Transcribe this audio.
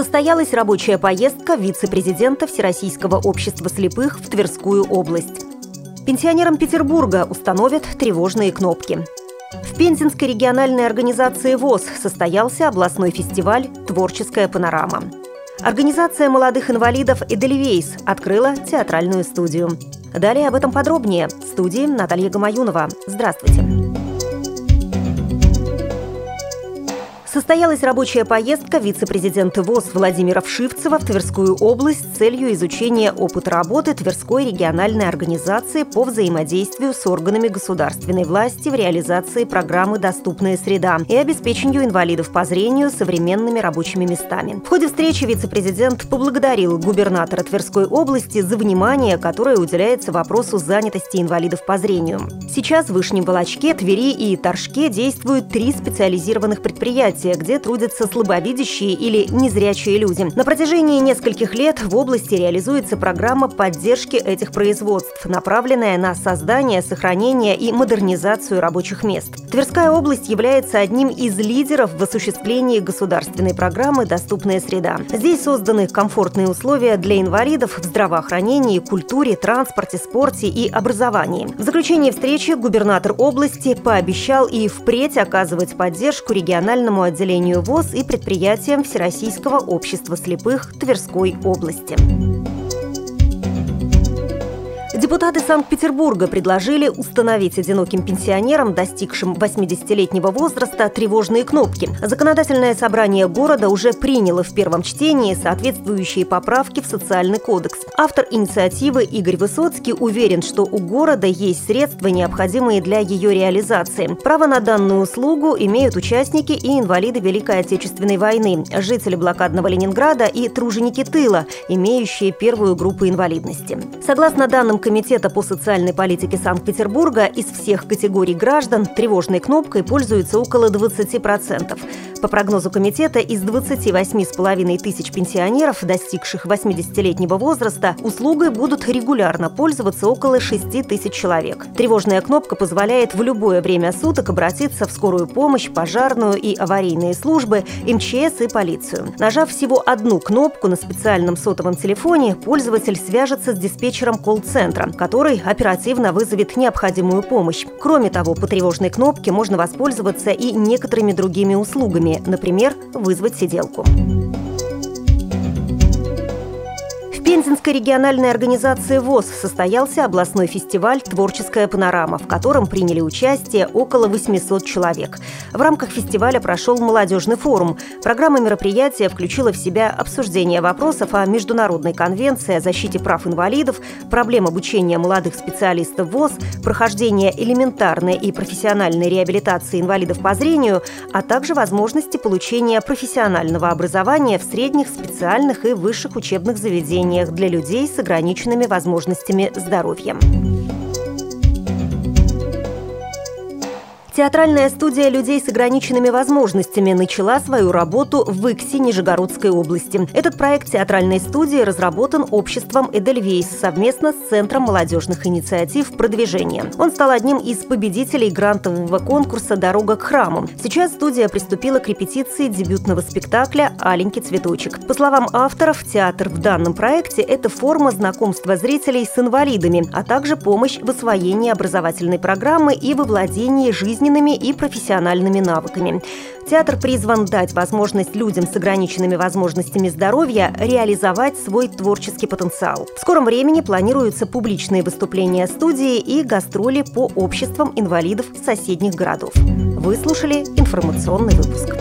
состоялась рабочая поездка вице-президента Всероссийского общества слепых в Тверскую область. Пенсионерам Петербурга установят тревожные кнопки. В Пензенской региональной организации ВОЗ состоялся областной фестиваль «Творческая панорама». Организация молодых инвалидов «Эдельвейс» открыла театральную студию. Далее об этом подробнее. В студии Наталья Гамаюнова. Здравствуйте. Состоялась рабочая поездка вице-президента ВОЗ Владимира Вшивцева в Тверскую область с целью изучения опыта работы Тверской региональной организации по взаимодействию с органами государственной власти в реализации программы «Доступная среда» и обеспечению инвалидов по зрению современными рабочими местами. В ходе встречи вице-президент поблагодарил губернатора Тверской области за внимание, которое уделяется вопросу занятости инвалидов по зрению. Сейчас в Вышнем Волочке, Твери и Торжке действуют три специализированных предприятия предприятия, где трудятся слабовидящие или незрячие люди. На протяжении нескольких лет в области реализуется программа поддержки этих производств, направленная на создание, сохранение и модернизацию рабочих мест. Тверская область является одним из лидеров в осуществлении государственной программы «Доступная среда». Здесь созданы комфортные условия для инвалидов в здравоохранении, культуре, транспорте, спорте и образовании. В заключении встречи губернатор области пообещал и впредь оказывать поддержку региональному отделению ВОЗ и предприятиям Всероссийского общества слепых Тверской области. Депутаты Санкт-Петербурга предложили установить одиноким пенсионерам, достигшим 80-летнего возраста, тревожные кнопки. Законодательное собрание города уже приняло в первом чтении соответствующие поправки в социальный кодекс. Автор инициативы Игорь Высоцкий уверен, что у города есть средства, необходимые для ее реализации. Право на данную услугу имеют участники и инвалиды Великой Отечественной войны, жители блокадного Ленинграда и труженики тыла, имеющие первую группу инвалидности. Согласно данным Комитета по социальной политике Санкт-Петербурга из всех категорий граждан тревожной кнопкой пользуются около 20%. По прогнозу комитета, из 28,5 тысяч пенсионеров, достигших 80-летнего возраста, услугой будут регулярно пользоваться около 6 тысяч человек. Тревожная кнопка позволяет в любое время суток обратиться в скорую помощь, пожарную и аварийные службы, МЧС и полицию. Нажав всего одну кнопку на специальном сотовом телефоне, пользователь свяжется с диспетчером колл-центра, который оперативно вызовет необходимую помощь. Кроме того, по тревожной кнопке можно воспользоваться и некоторыми другими услугами, например, вызвать сиделку. Пензенской региональной организации ВОЗ состоялся областной фестиваль «Творческая панорама», в котором приняли участие около 800 человек. В рамках фестиваля прошел молодежный форум. Программа мероприятия включила в себя обсуждение вопросов о Международной конвенции о защите прав инвалидов, проблем обучения молодых специалистов ВОЗ, прохождение элементарной и профессиональной реабилитации инвалидов по зрению, а также возможности получения профессионального образования в средних, специальных и высших учебных заведениях для людей с ограниченными возможностями здоровья. Театральная студия людей с ограниченными возможностями начала свою работу в Иксе Нижегородской области. Этот проект театральной студии разработан обществом «Эдельвейс» совместно с Центром молодежных инициатив «Продвижение». Он стал одним из победителей грантового конкурса «Дорога к храму». Сейчас студия приступила к репетиции дебютного спектакля «Аленький цветочек». По словам авторов, театр в данном проекте – это форма знакомства зрителей с инвалидами, а также помощь в освоении образовательной программы и во владении жизненными жизненными и профессиональными навыками. Театр призван дать возможность людям с ограниченными возможностями здоровья реализовать свой творческий потенциал. В скором времени планируются публичные выступления студии и гастроли по обществам инвалидов соседних городов. Вы слушали информационный выпуск.